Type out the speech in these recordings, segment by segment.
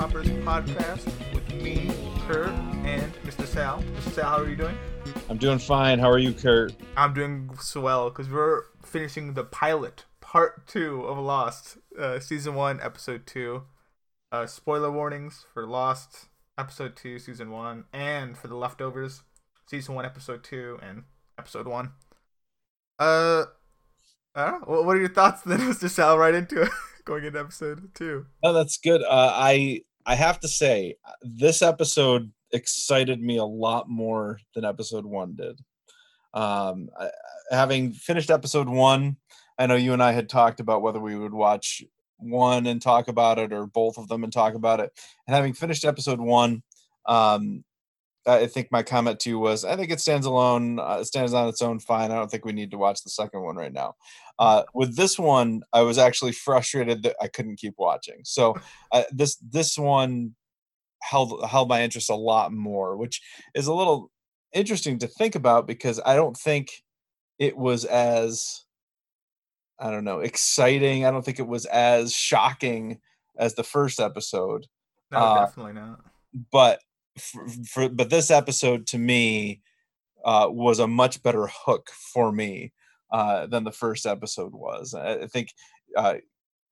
Hoppers podcast with me, Kurt, and Mr. Sal. Mr. Sal, how are you doing? I'm doing fine. How are you, Kurt? I'm doing swell because we're finishing the pilot, part two of Lost, uh, season one, episode two. Uh, spoiler warnings for Lost, episode two, season one, and for the leftovers, season one, episode two, and episode one. Uh, I don't know. What are your thoughts then, Mr. Sal? Right into it, going into episode two. Oh, that's good. Uh, I I have to say, this episode excited me a lot more than episode one did. Um, I, having finished episode one, I know you and I had talked about whether we would watch one and talk about it or both of them and talk about it. And having finished episode one, um, I think my comment to you was, I think it stands alone, uh, stands on its own fine. I don't think we need to watch the second one right now. Uh, with this one, I was actually frustrated that I couldn't keep watching. So uh, this this one held held my interest a lot more, which is a little interesting to think about because I don't think it was as I don't know exciting. I don't think it was as shocking as the first episode. No, uh, definitely not. But for, for, but this episode to me uh, was a much better hook for me uh, than the first episode was. I, think uh,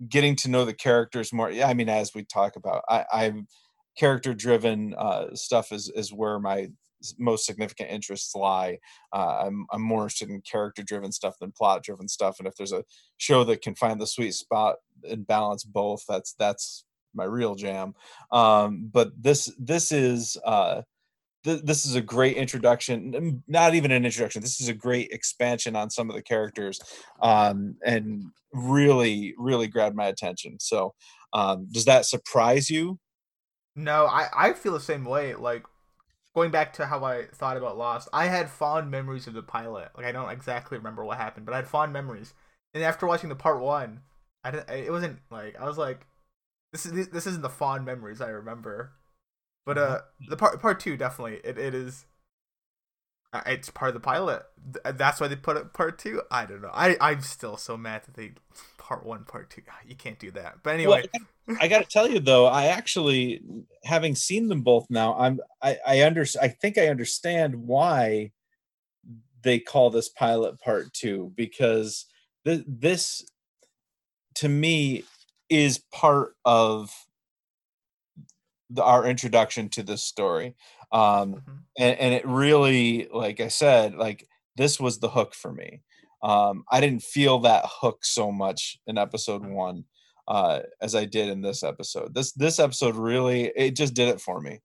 getting to know the characters more. I mean, as we talk about, I, I'm character driven uh, stuff is is where my most significant interests lie. Uh, I'm I'm more interested in character driven stuff than plot driven stuff. And if there's a show that can find the sweet spot and balance both, that's that's my real jam. Um, but this this is uh, th- this is a great introduction. Not even an introduction. This is a great expansion on some of the characters, um, and really really grabbed my attention. So, um, does that surprise you? No, I I feel the same way. Like going back to how I thought about Lost, I had fond memories of the pilot. Like I don't exactly remember what happened, but I had fond memories. And after watching the part one, I didn't. It wasn't like I was like, this is this isn't the fond memories I remember. But uh, the part part two definitely it, it is. Uh, it's part of the pilot. That's why they put it part two. I don't know. I I'm still so mad that they part one, part two. You can't do that. But anyway, well, I got to tell you though, I actually, having seen them both now, I'm I I under I think I understand why they call this pilot part two because th- this to me is part of the, our introduction to this story um mm-hmm. and, and it really like i said like this was the hook for me um, I didn't feel that hook so much in episode mm. one uh, as I did in this episode. This this episode really it just did it for me.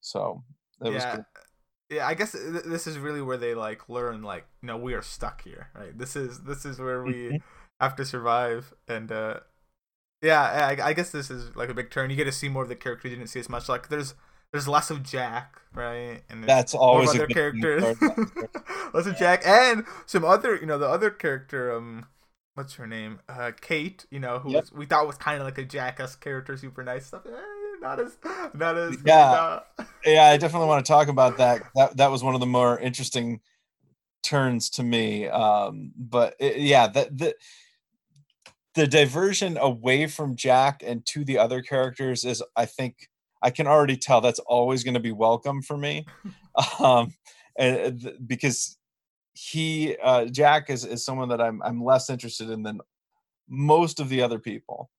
So it yeah. Yeah, I guess this is really where they like learn like no, we are stuck here, right? This is this is where we mm-hmm. have to survive, and uh yeah, I, I guess this is like a big turn. You get to see more of the characters you didn't see as much. Like there's there's less of Jack, right? And that's always other characters. less of Jack and some other, you know, the other character. Um, what's her name? Uh, Kate. You know, who yep. was, we thought was kind of like a Jackass character, super nice stuff. Eh, not as, not as. Yeah, yeah. I definitely want to talk about that. That that was one of the more interesting turns to me. Um, but it, yeah, that the the diversion away from Jack and to the other characters is, I think I can already tell that's always going to be welcome for me, um, and th- because he uh, Jack is is someone that I'm I'm less interested in than most of the other people,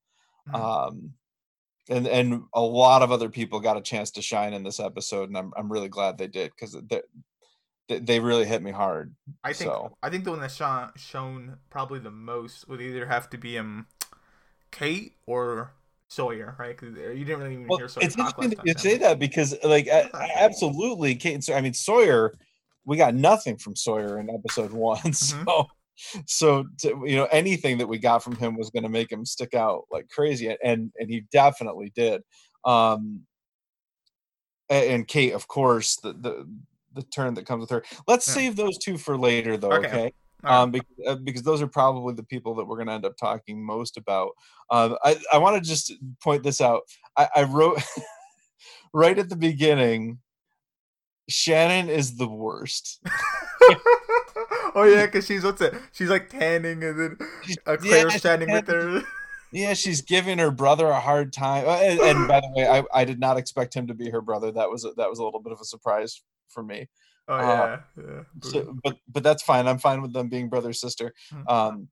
mm-hmm. um, and and a lot of other people got a chance to shine in this episode, and I'm I'm really glad they did because they really hit me hard. I think so. I think the one that's shown, shown probably the most would either have to be um Kate or Sawyer, right? You didn't really even well, hear Sawyer. It's interesting that you say that because, like, absolutely, Kate. So, I mean, Sawyer. We got nothing from Sawyer in episode one, mm-hmm. so so to, you know anything that we got from him was going to make him stick out like crazy, and and he definitely did. Um, and Kate, of course, the the the turn that comes with her. Let's yeah. save those two for later, though. Okay. okay? um, because, uh, because those are probably the people that we're going to end up talking most about. Uh, I, I want to just point this out. I, I wrote right at the beginning, Shannon is the worst. oh yeah, because she's what's it? She's like tanning, and then uh, Claire's yeah, standing with her. yeah, she's giving her brother a hard time. Uh, And, and by the way, I, I did not expect him to be her brother. That was a, that was a little bit of a surprise for me. Oh Uh, yeah, yeah. So, but but that's fine. I'm fine with them being brother sister. Mhm. Um,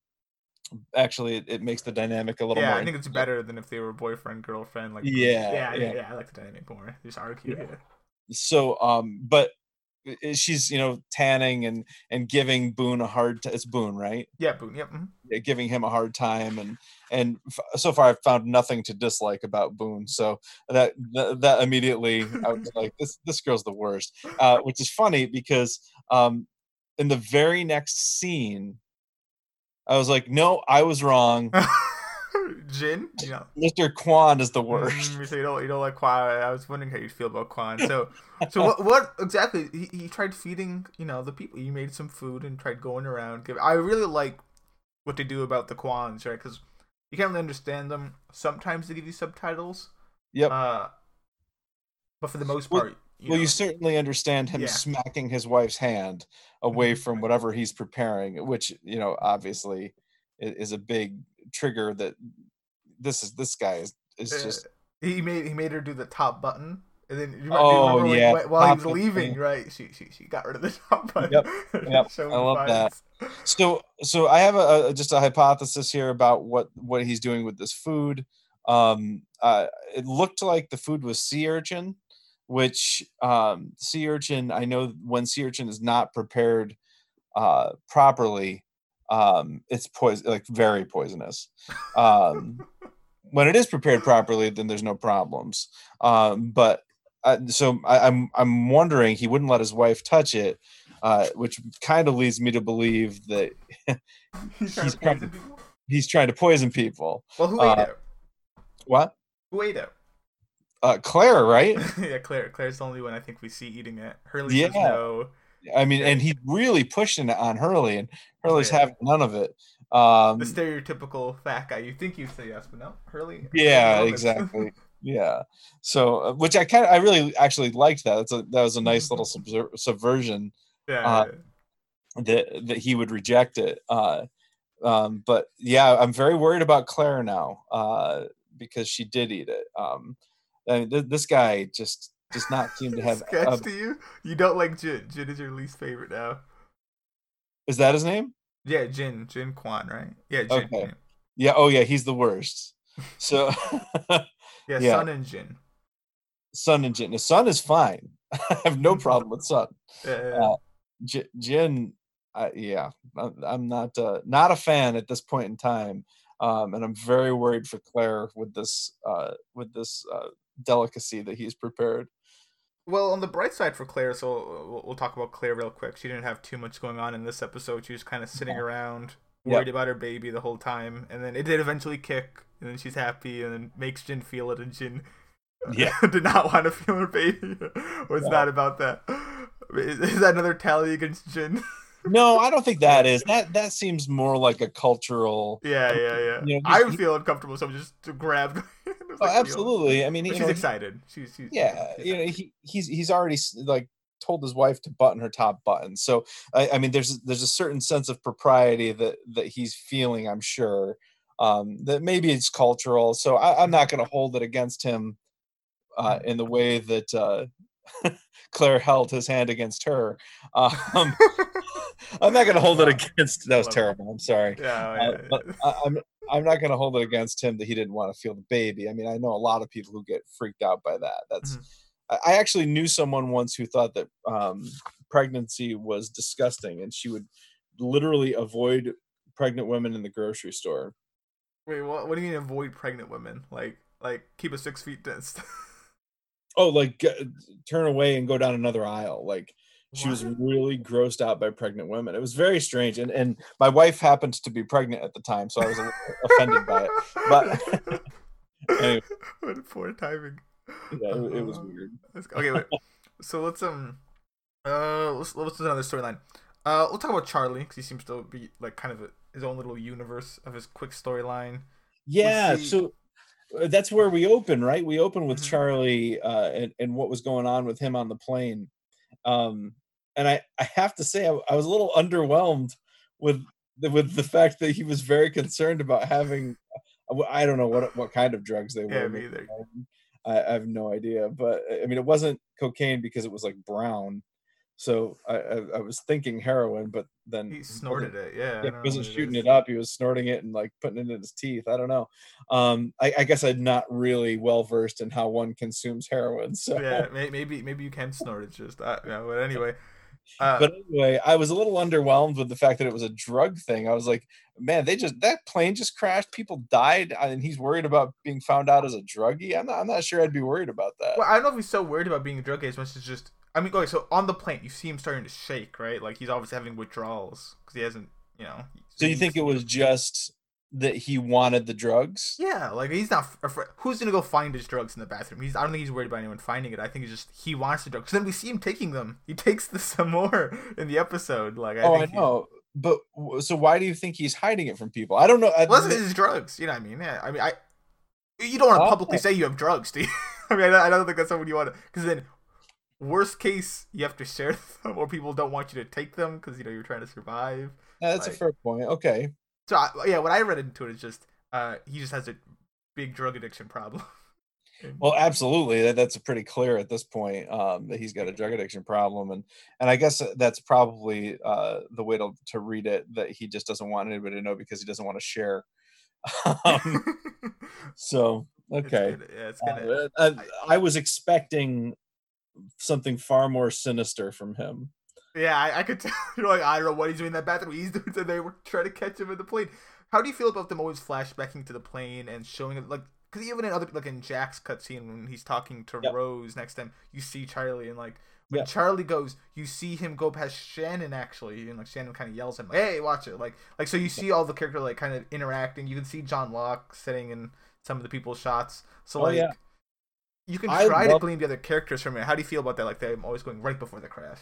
actually, it, it makes the dynamic a little more. yeah. I think it's better than if they were boyfriend girlfriend. Like Yeah, yeah, yeah, yeah. yeah. I like the dynamic more. Just argue. Yeah. So um but she's you know tanning and and giving boone a hard t- it's boone right Yeah, Boone. Yep. mhm. Yeah, giving him a hard time and and f- so far i've found nothing to dislike about boone so that that, that immediately i was like this this girl's the worst uh which is funny because um in the very next scene i was like no i was wrong Jin. You know. mr kwon is the worst Mm, so you don't you don't like Kwon. I was wondering how you feel about Kwon. So so what what exactly he, he tried feeding you know the people. He made some food and tried going around. Give. I really like what they do about the Kwons, right? Because you can't really understand them. Sometimes they give you subtitles. yep Uh, but for the most Well- part, you well, you certainly understand him Yeah. smacking his wife's hand away Mhm. from whatever he's preparing, which you know obviously is a big trigger. That this is this guy is is uh, just he made he made her do the top button. And then you remember, Oh, remember yeah, when- while he was leaving, yeah. right? She, she she got rid of the top button. Yep, yep, showed I love that. so. So I have a, a just a hypothesis here about what what he's doing with this food. Um, uh, it looked like the food was sea urchin, which um, sea urchin. I know when sea urchin is not prepared uh, properly, um, it's poison, like very poisonous. Um, when it is prepared properly, then there's no problems. Um, but uh, so I, I'm I'm wondering he wouldn't let his wife touch it, uh, which kind of leads me to believe that He's trying He's to trying poison people. he's trying to poison people. Well, who uh, ate it? What? Who ate it? Uh, Claire, right? yeah, Claire. Claire's the only one I think we see eating it. Hurley says no. I mean, and he's really pushing it on Hurley, and Hurley's Yeah. having none of it. Um, The stereotypical fat guy. You think you'd say yes, but no. Hurley. yeah, Hurley loves it. exactly. Yeah. So, uh, which I kind of, I really actually liked that. That's a, that was a nice little subver- subversion yeah. Uh, that that he would reject it. Uh, um, but yeah, I'm very worried about Claire now uh, because she did eat it. Um, I mean, th- this guy just does not seem to have. Sketch a- to you? You don't like Jin. Jin is your least favorite now. is that his name? Yeah, Jin. Jin Kwon, right? Yeah, Jin. Okay. Yeah, Yeah. Oh yeah, he's the worst. So, yeah, Yeah. Sun and Jin. Sun and Jin. The Sun is fine. I have no problem with Sun. Yeah, Uh, J- Jin, I, yeah, I'm not uh, not a fan at this point in time, um, and I'm very worried for Claire with this uh, with this uh, delicacy that he's prepared. Well, on the bright side for Claire, so uh, we'll, we'll talk about Claire real quick. She didn't have too much going on in this episode. She was kind of sitting Yeah. around, Yep. worried about her baby the whole time, and then it did eventually kick, and then she's happy, and then makes Jin feel it, and Jin uh, Yeah. did not want to feel her baby. it's No. not about that. Is, is that another tally against Jin? No, I don't think that is. That that seems more like a cultural. yeah, yeah, yeah. You know, I would feel uncomfortable, so just grabbed. Was Oh, like, you know, absolutely. I mean, she's know, excited. She's, she's yeah she's you know he, he's he's already like told his wife to button her top button. So I, I mean there's there's a certain sense of propriety that that he's feeling i'm sure um that maybe it's cultural. So I, i'm not going to hold it against him uh in the way that uh claire held his hand against her. Um i'm not going to hold it against that was terrible. I'm sorry. Yeah, uh, but I, I'm I'm not going to hold it against him that he didn't want to feel the baby. I mean, I know a lot of people who get freaked out by that. That's Mhm. I actually knew someone once who thought that um, pregnancy was disgusting, and she would literally avoid pregnant women in the grocery store. Wait, what? What do you mean avoid pregnant women? Like, like keep a six feet distance? Oh, like g- turn away and go down another aisle. Like she was really grossed out by pregnant women. It was very strange, and and my wife happened to be pregnant at the time, so I was a offended by it. But anyway. what poor timing. Yeah, it, it was Uh, weird. Okay, wait. so let's um, uh, let's let's do another storyline. Uh, we'll talk about Charlie because he seems to be like kind of a, his own little universe of his quick storyline. Yeah, see- so uh, that's where we open, right? We open with Mhm. Charlie uh, and and what was going on with him on the plane. Um, and I I have to say I, I was a little underwhelmed with the, with the fact that he was very concerned about having I don't know what what kind of drugs they Yeah, were. me either. I, I have no idea, but I mean, it wasn't cocaine because it was like brown. So I, I, I was thinking heroin, but then He snorted it. Yeah. He wasn't shooting is. it up. He was snorting it and like putting it in his teeth. I don't know. Um, I, I guess I'm not really well versed in how one consumes heroin. So, Yeah, maybe maybe you can snort it. Just uh, you know, but anyway. Uh, but anyway, I was a little underwhelmed with the fact that it was a drug thing. I was like, man, they just that plane just crashed. People died, and he's worried about being found out as a druggie. I'm not. I'm not sure I'd be worried about that. Well, I don't know if he's so worried about being a druggie as much as just. I mean, okay, so on the plane, you see him starting to shake, right? Like he's obviously having withdrawals because he hasn't, you know. so you think it was just that he wanted the drugs? Yeah, like he's not. Afraid. Who's gonna go find his drugs in the bathroom? He's. I don't think he's worried about anyone finding it. I think it's just he wants the drugs. then we see him taking them. He takes the some more in the episode. Like I oh, I think he- know. But so why do you think he's hiding it from people? I don't know. I- Well, his drugs. You know what I mean? Yeah. I mean, I. You don't want to Oh. publicly say you have drugs, do you? I mean, I don't think that's something you want to. Because then, worst case, you have to share them, or people don't want you to take them because you know you're trying to survive. Yeah, that's like- a fair point. Okay. So I, yeah, what I read into it is just uh, he just has a big drug addiction problem. Well, absolutely. That, that's pretty clear at this point um, that he's got a drug addiction problem, and and I guess that's probably uh, the way to to read it that he just doesn't want anybody to know because he doesn't want to share. um, so It's okay, gonna- yeah, it's gonna. Uh, I, I was expecting something far more sinister from him. Yeah, I, I could tell. You're like, I don't know what he's doing in that bathroom. He's doing, and they were trying to catch him in the plane. How do you feel about them always flashbacking to the plane and showing it, like, because even in other, like in Jack's cutscene when he's talking to Yep. Rose next time, you see Charlie, and like when Yeah. Charlie goes, you see him go past Shannon actually, and like Shannon kind of yells at him, "Hey, watch it!" Like, like so you see all the characters like kind of interacting. You can see John Locke sitting in some of the people's shots. So Oh, like. yeah. You can I try to glean the other characters from it. How do you feel about that? Like they're always going right before the crash.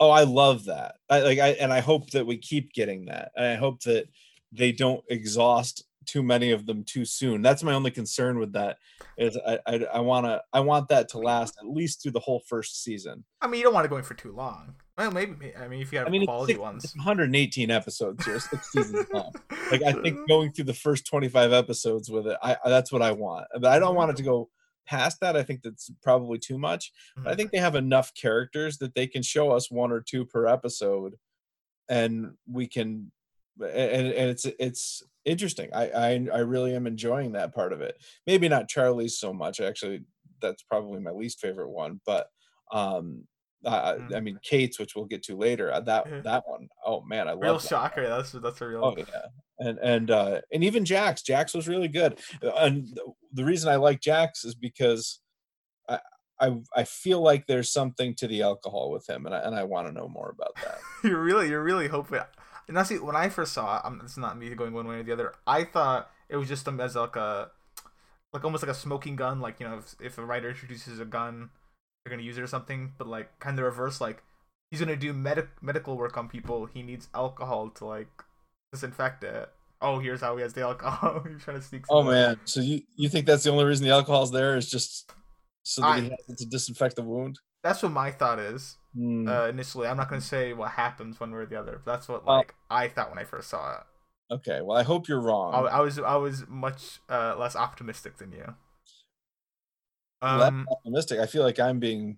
Oh, I love that. I like I and I hope that we keep getting that. And I hope that they don't exhaust too many of them too soon. That's my only concern with that. Is I I, I wanna I want that to last at least through the whole first season. I mean, you don't want to go in for too long. Well, maybe. I mean, if you have I mean, it's, quality six, ones. it's 118 episodes here, six seasons long. Like I think going through the first 25 episodes with it, I I- that's what I want. But I don't want it to go past that. I think that's probably too much. But I think they have enough characters that they can show us one or two per episode, and we can, and, and it's it's interesting. I, I I really am enjoying that part of it. Maybe not Charlie's so much. Actually, that's probably my least favorite one. But um, I, I- I Mm. mean Kate's, which we'll get to later. uh, That Yeah. that one, oh man, I love real that shocker. That's that's a real. Oh yeah, and and uh, and even Jack's. Jack's was really good. Uh, And the reason I like Jack's is because I I I feel like there's something to the alcohol with him, and I and I want to know more about that. you're really, you're really hoping. And now, see, when I first saw it, um, it's not me going one way or the other. I thought it was just a as like a, like almost like a smoking gun. Like you know, if, if a writer introduces a gun, they're gonna use it or something. But like kind of reverse, like he's gonna do medic medical work on people. He needs alcohol to like disinfect it. Oh, here's how he has the alcohol. He's trying to sneak. Oh man, so you you think that's the only reason the alcohol's there is just so that he has to disinfect the wound? That's what my thought is. Hmm, uh, initially. I'm not gonna say what happens one way or the other. But that's what Well- like I thought when I first saw it. okay, well I hope you're wrong. I, I was I was much uh, less optimistic than you. Um, optimistic. I feel like I'm being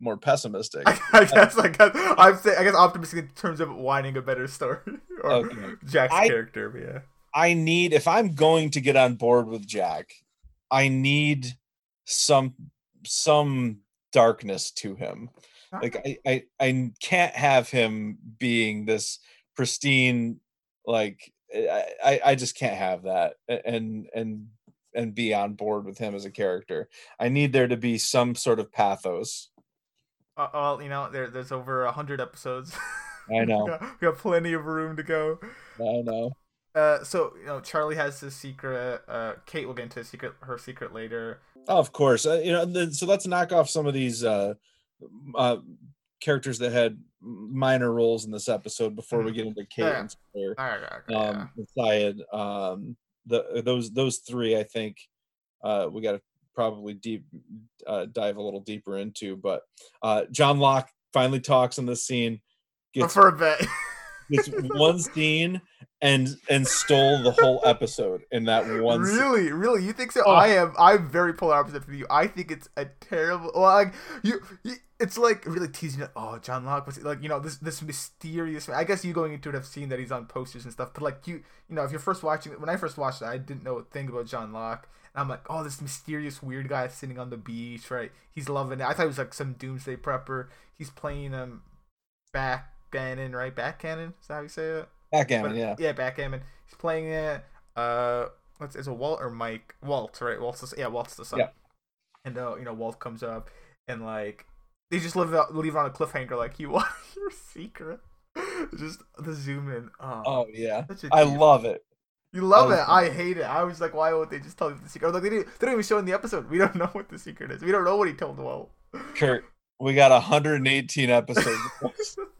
more pessimistic. I, I guess I'm saying I guess optimistic in terms of wanting a better story or Okay. Jack's I- character. But yeah, I need if I'm going to get on board with Jack, I need some some darkness to him. Like I I, I can't have him being this pristine like I, I I just can't have that and and and be on board with him as a character. I need there to be some sort of pathos. uh, well, you know, there there's over a hundred episodes. I know. we, got, we got plenty of room to go. I know. Uh, so you know, Charlie has his secret. Uh, Kate will get into his secret, her secret later. Oh, of course. Uh, you know, then, so let's knock off some of these uh, uh, characters that had minor roles in this episode before we Mhm. get into Kate Yeah. and Sawyer. All right, okay, um, Sayid. Um, the those those three, I think, uh, we got to probably deep uh, dive a little deeper into. But uh, John Locke finally talks in this scene. Gets for a bit. this one scene and and stole the whole episode in that one. scene. really, really, you think so? Oh. I am. I'm very polar opposite from you. I think it's a terrible. Well, like you, you it's like really teasing it. Oh, John Locke was like you know this this mysterious. I guess you going into it have seen that he's on posters and stuff. But like you, you know, if you're first watching it, when I first watched it, I didn't know a thing about John Locke. And I'm like, oh, this mysterious weird guy sitting on the beach, right? He's loving it. I thought he was like some doomsday prepper. He's playing um backgammon, right? Backgammon, is that how you say it? Backgammon, But- yeah. Yeah, backgammon. He's playing it. Uh, what's is it Walt or Mike? Walt, right? Walt's the, yeah, Walt's the son. Yeah. And uh, you know, Walt comes up and like they just leave out, leave it on a cliffhanger, like you want your secret. just the zoom in. Oh, Oh yeah, I love it. You love I it. I hate it. I was like, why won't they just tell you the secret? Like they, didn't, they don't even show in the episode. We don't know what the secret is. We don't know what he told Walt. Kurt, we got 118 episodes.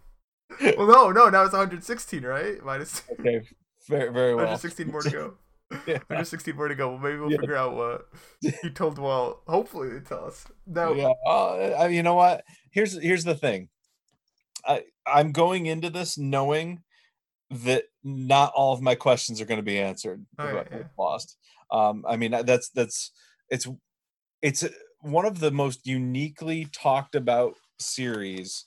well, no, no. Now it's 116, right? Minus okay, very very well. 116 more to go. Yeah. 116 more to go. Well, maybe we'll Yeah. figure out what he told Well, Hopefully, they tell us. No, yeah uh, you know what here's here's the thing i i'm going into this knowing that not all of my questions are going to be answered Oh, yeah, lost um i mean that's that's it's it's one of the most uniquely talked about series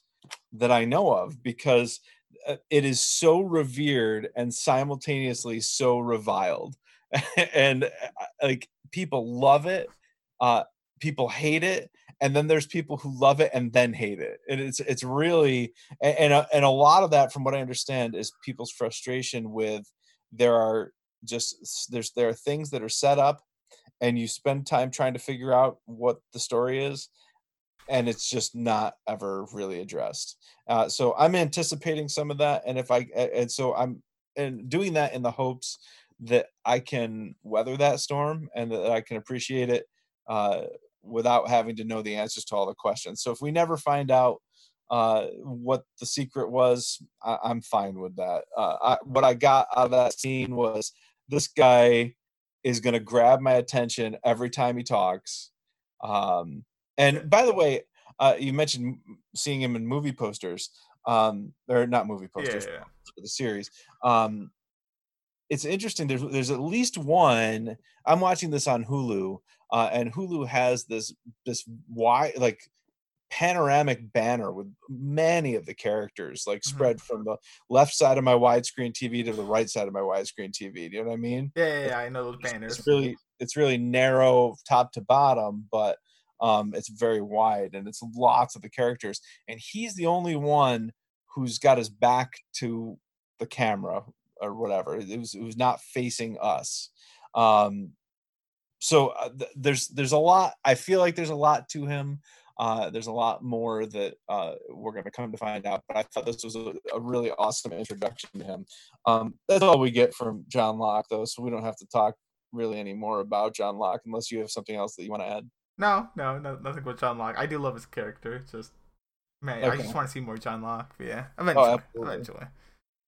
that i know of because uh, it is so revered and simultaneously so reviled. And uh, like people love it uh people hate it and then there's people who love it and then hate it. And it's it's really and and a, and a lot of that from what i understand is people's frustration with there are just there's there are things that are set up and you spend time trying to figure out what the story is and it's just not ever really addressed uh, so i'm anticipating some of that and if I and so i'm and doing that in the hopes that i can weather that storm and that i can appreciate it uh, without having to know the answers to all the questions. So if we never find out uh, what the secret was, I- I'm fine with that. Uh, I- what I got out of that scene was this guy is going to grab my attention every time he talks. Um, and by the way, uh, you mentioned seeing him in movie posters, um, or not movie yeah, posters yeah. for the series. Um, it's interesting. There's there's at least one. I'm watching this on Hulu, uh, and Hulu has this this wide like panoramic banner with many of the characters like Mhm. spread from the left side of my widescreen TV to the right side of my widescreen TV. Do you know what I mean? Yeah, yeah, yeah, I know those banners. It's really it's really narrow top to bottom, but um, it's very wide and it's lots of the characters. And he's the only one who's got his back to the camera or whatever. It was it was not facing us. Um, so uh, th- there's there's a lot. I feel like there's a lot to him. Uh, there's a lot more that uh, we're going to come to find out. But I thought this was a, a really awesome introduction to him. Um, that's all we get from John Locke, though, so we don't have to talk really any more about John Locke unless you have something else that you want to add. No, no, no, nothing with John Locke. I do love his character. It's just, man, I just want to see more John Locke. But yeah, eventually, absolutely. eventually.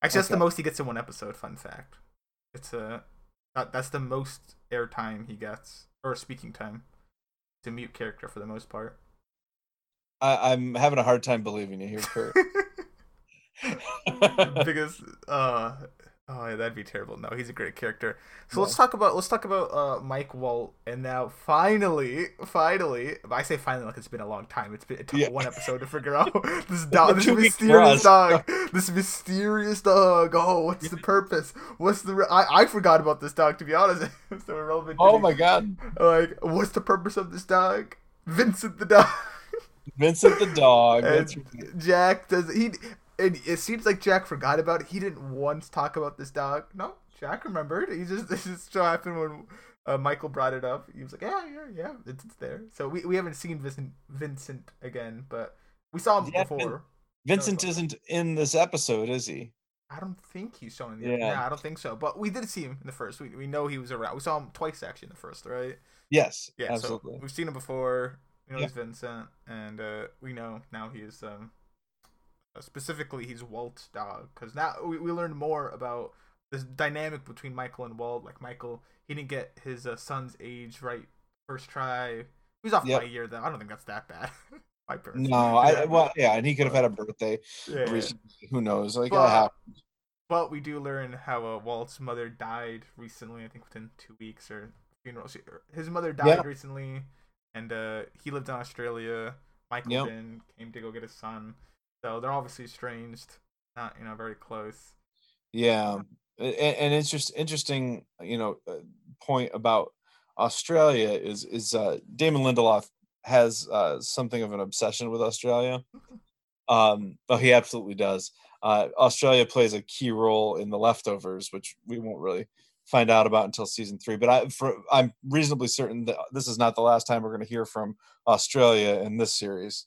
Actually, that's the most he gets in one episode. Fun fact. It's a that, that's the most airtime he gets or speaking time. It's a mute character for the most part. I, I'm having a hard time believing you here, Kurt. because uh oh yeah, that'd be terrible. No he's a great character. So let's talk about let's talk about uh mike walt and now finally finally i say finally like it's been a long time. It's been it took Yeah. one episode to figure out this dog this Two weeks for mysterious dog this mysterious dog. Oh what's the purpose? What's the re- I, I forgot about this dog to be honest. It's so irrelevant oh my God, like what's the purpose of this dog? Vincent the dog. Vincent the dog. and That's right. Jack does he and it seems like Jack forgot about it. He didn't once talk about this dog. No, Jack remembered. He just this just so happened when uh, Michael brought it up. He was like, "Yeah, yeah, yeah, it's, it's there." So we, we haven't seen Vincent Vincent again, but we saw him Yeah, before. Vincent so- isn't in this episode, is he? I don't think he's shown in the Yeah. yeah. I don't think so. But we did see him in the first. We, we know he was around. We saw him twice actually in the first, right? Yes, Yeah, absolutely. so we've seen him before. We know Yeah. he's Vincent, and uh, we know now he is um, specifically he's Walt's dog because now we, we learned more about this dynamic between Michael and Walt. Like Michael, he didn't get his uh, son's age right first try. He was off Yep. by a year though. I don't think that's that bad. My. No, I well, yeah, and he could have had a birthday yeah, yeah. recently. Who knows? Like that happened. But we do learn how uh, Walt's mother died recently. I think within two weeks or funeral. She, his mother died Yeah. recently, and uh, he lived in Australia. Michael Yep. then came to go get his son. So they're obviously estranged, not you know very close. Yeah, and, and it's just interesting, you know, uh, point about Australia is is uh, Damon Lindelof has uh, something of an obsession with Australia. Um, oh, he absolutely does. Uh, Australia plays a key role in the leftovers, which we won't really find out about until season three. But I, for, I'm reasonably certain that this is not the last time we're going to hear from Australia in this series.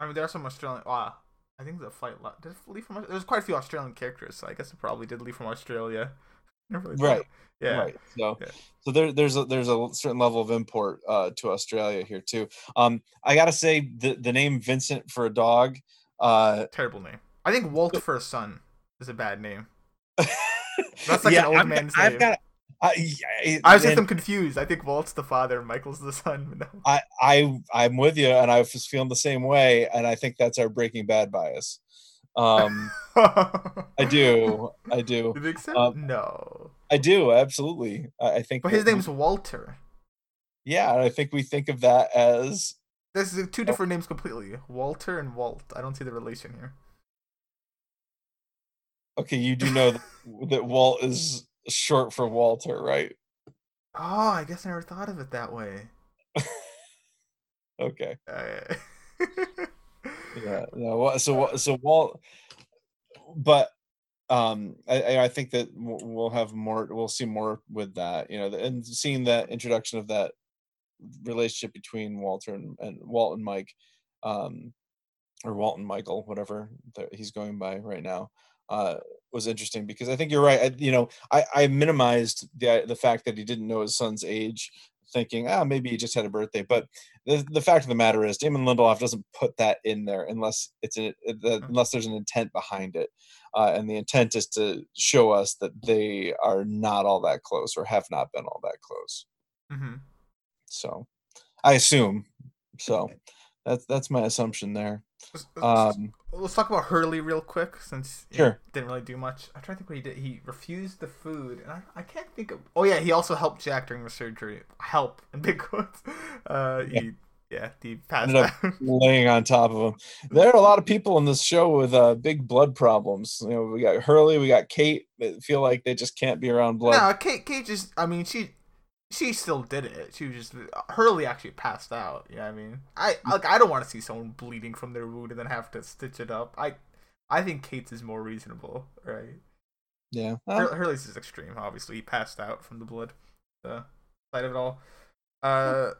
I mean, there are some Australian. Wow, I think the flight did it leave from. There's quite a few Australian characters, so I guess it probably did leave from Australia. Really Right. Yeah. Right. So, Yeah. so there, there's a, there's a certain level of import uh, to Australia here too. Um, I gotta say the the name Vincent for a dog. Uh, Terrible name. I think Walt for a son is a bad name. That's like yeah, an old I've, man's I've name. got. I, I, I was just confused. I think Walt's the father, and Michael's the son. No. I, I, I'm with you, and I was feeling the same way, and I think that's our Breaking Bad bias. Um, I do, I do, You think so? Um, no. I do, absolutely. I, I think. But his name's Walter. Yeah, and I think we think of that as This is Oh. two different names completely. Walter and Walt. I don't see the relation here. okay. You do know that, that Walt is short for Walter, right? Oh, I guess I never thought of it that way. Okay. Uh, Yeah. No. So so Walt, but um, I I- think that we'll have more. We'll see more with that. You know, and seeing that introduction of that relationship between Walter and, and Walt and Mike, um, or Walt and Michael, whatever that he's going by right now, uh, was interesting because I think you're right. I, you know, I, I minimized the the fact that he didn't know his son's age, thinking ah maybe he just had a birthday. But the the fact of the matter is, Damon Lindelof doesn't put that in there unless it's a, the, unless there's an intent behind it, uh, and the intent is to show us that they are not all that close or have not been all that close. hmm So, I assume. So, that's that's my assumption there. Um, let's talk about Hurley real quick, since he Sure. didn't really do much. I'm trying to think what he did. He refused the food, and I, I can't think of. Oh yeah, he also helped Jack during the surgery. Help in big quotes. Uh, Yeah. he yeah he passed Ended up out. laying on top of him. There are a lot of people in this show with uh, big blood problems. You know, we got Hurley, we got Kate that feel like they just can't be around blood. no, Kate Kate just. I mean she. She still did it. She was just Hurley actually passed out. You know what I mean? I like I don't want to see someone bleeding from their wound and then have to stitch it up. I I think Kate's is more reasonable, right? Yeah. Hur- Uh, Hurley's is extreme. Obviously, he passed out from the blood. The side of it all. Uh,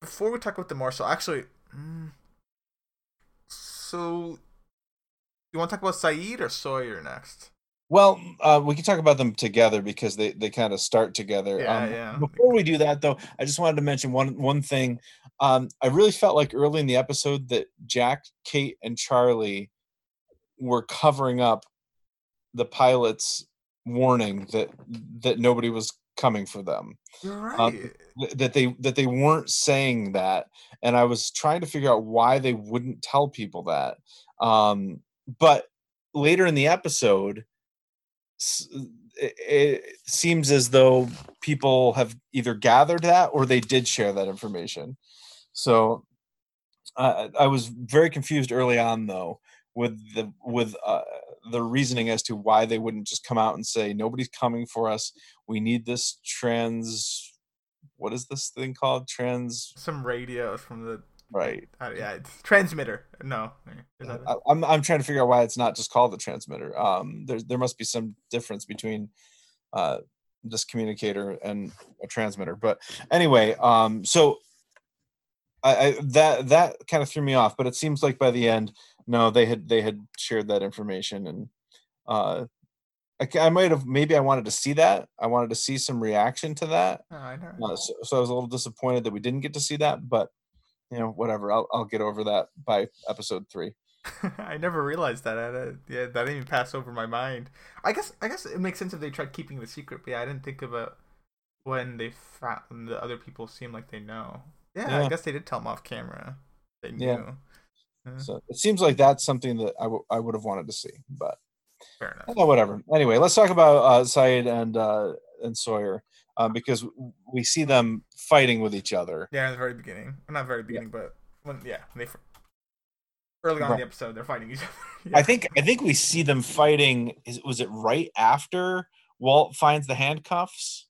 before we talk about the Marshall, actually, mm, so you want to talk about Sayid or Sawyer next? Well, uh, we can talk about them together because they, they kind of start together. Yeah, um, yeah. Before we do that, though, I just wanted to mention one one thing. Um, I really felt like early in the episode that Jack, Kate, and Charlie were covering up the pilot's warning that that nobody was coming for them. You're right. Um, th- that they that they weren't saying that and i was trying to figure out why they wouldn't tell people that um but later in the episode it, seems as though people have either gathered that or they did share that information. So I i was very confused early on though with the with uh, the reasoning as to why they wouldn't just come out and say nobody's coming for us. We need this trans what is this thing called? Trans Some radio from the right. Uh, yeah it's transmitter. No, is that it? I, I'm, I'm trying to figure out why it's not just called the transmitter. Um there, there must be some difference between uh this communicator and a transmitter. But anyway um so I, I that that kind of threw me off but it seems like by the end no they had they had shared that information and uh I, I might have maybe I wanted to see that. I wanted to see some reaction to that. Oh, I uh, so, so I was a little disappointed that we didn't get to see that, but you know, whatever. I'll I'll get over that by episode three. I never realized that. I, yeah, that didn't even pass over my mind. I guess I guess it makes sense if they tried keeping the secret. But yeah, I didn't think about when they found the other people seem like they know. Yeah, I guess they did tell them off camera. They knew. Yeah. Yeah. So it seems like that's something that I w- I would have wanted to see, but Fair enough. Oh, whatever. Anyway, let's talk about uh, Sayid and uh, and Sawyer uh, because we see them fighting with each other. Yeah, in the very beginning. Not very beginning, but when yeah, when they early on in the episode they're fighting each other. I think I think we see them fighting. Is was it right after Walt finds the handcuffs?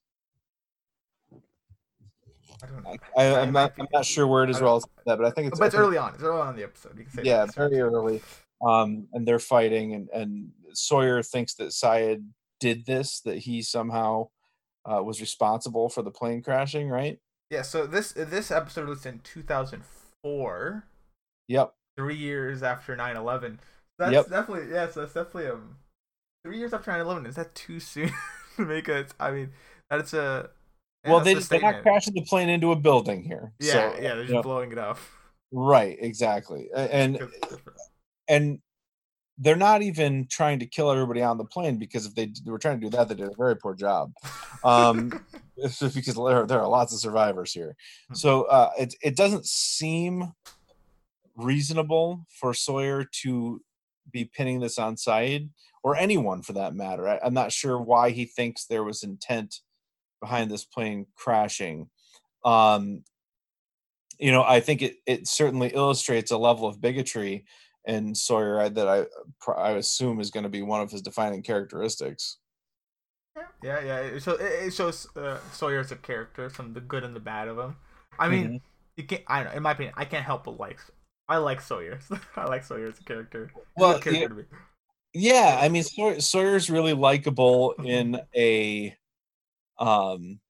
I don't know. I, might not. I'm not sure where it is. Well, that, but I think it's. but it's early on. It's early on in the episode. You can say Yeah, very early. Um, and they're fighting, and and Sawyer thinks that Sayid did this, that he somehow uh, was responsible for the plane crashing. Right? Yeah. So this this episode was in 2004, Yep. three years after 9/11. That's Yep. definitely yeah. So that's definitely um, three years after 9/11. Is that too soon to make a? I mean, that's a. well, that's they, they're not crashing the plane into a building here. Yeah, so, yeah. They're just blowing it up. right. Exactly. And Because it's different. and they're not even trying to kill everybody on the plane because if they were trying to do that, they did a very poor job. Um, because there, there are lots of survivors here. Hmm. So uh, it it doesn't seem reasonable for Sawyer to be pinning this on Sayid or anyone for that matter. I, I'm not sure why he thinks there was intent behind this plane crashing. Um, you know, I think it, it certainly illustrates a level of bigotry in Sawyer I- that I I assume is going to be one of his defining characteristics. Yeah, yeah. It, show, it, it shows uh, Sawyer as a character, some the good and the bad of him. I mean, Mhm. you can't. I don't know. In my opinion, I can't help but like. I like Sawyer. I like Sawyer as a character. He's a Well, character yeah, yeah, I mean Sawyer, Sawyer's really likable in a um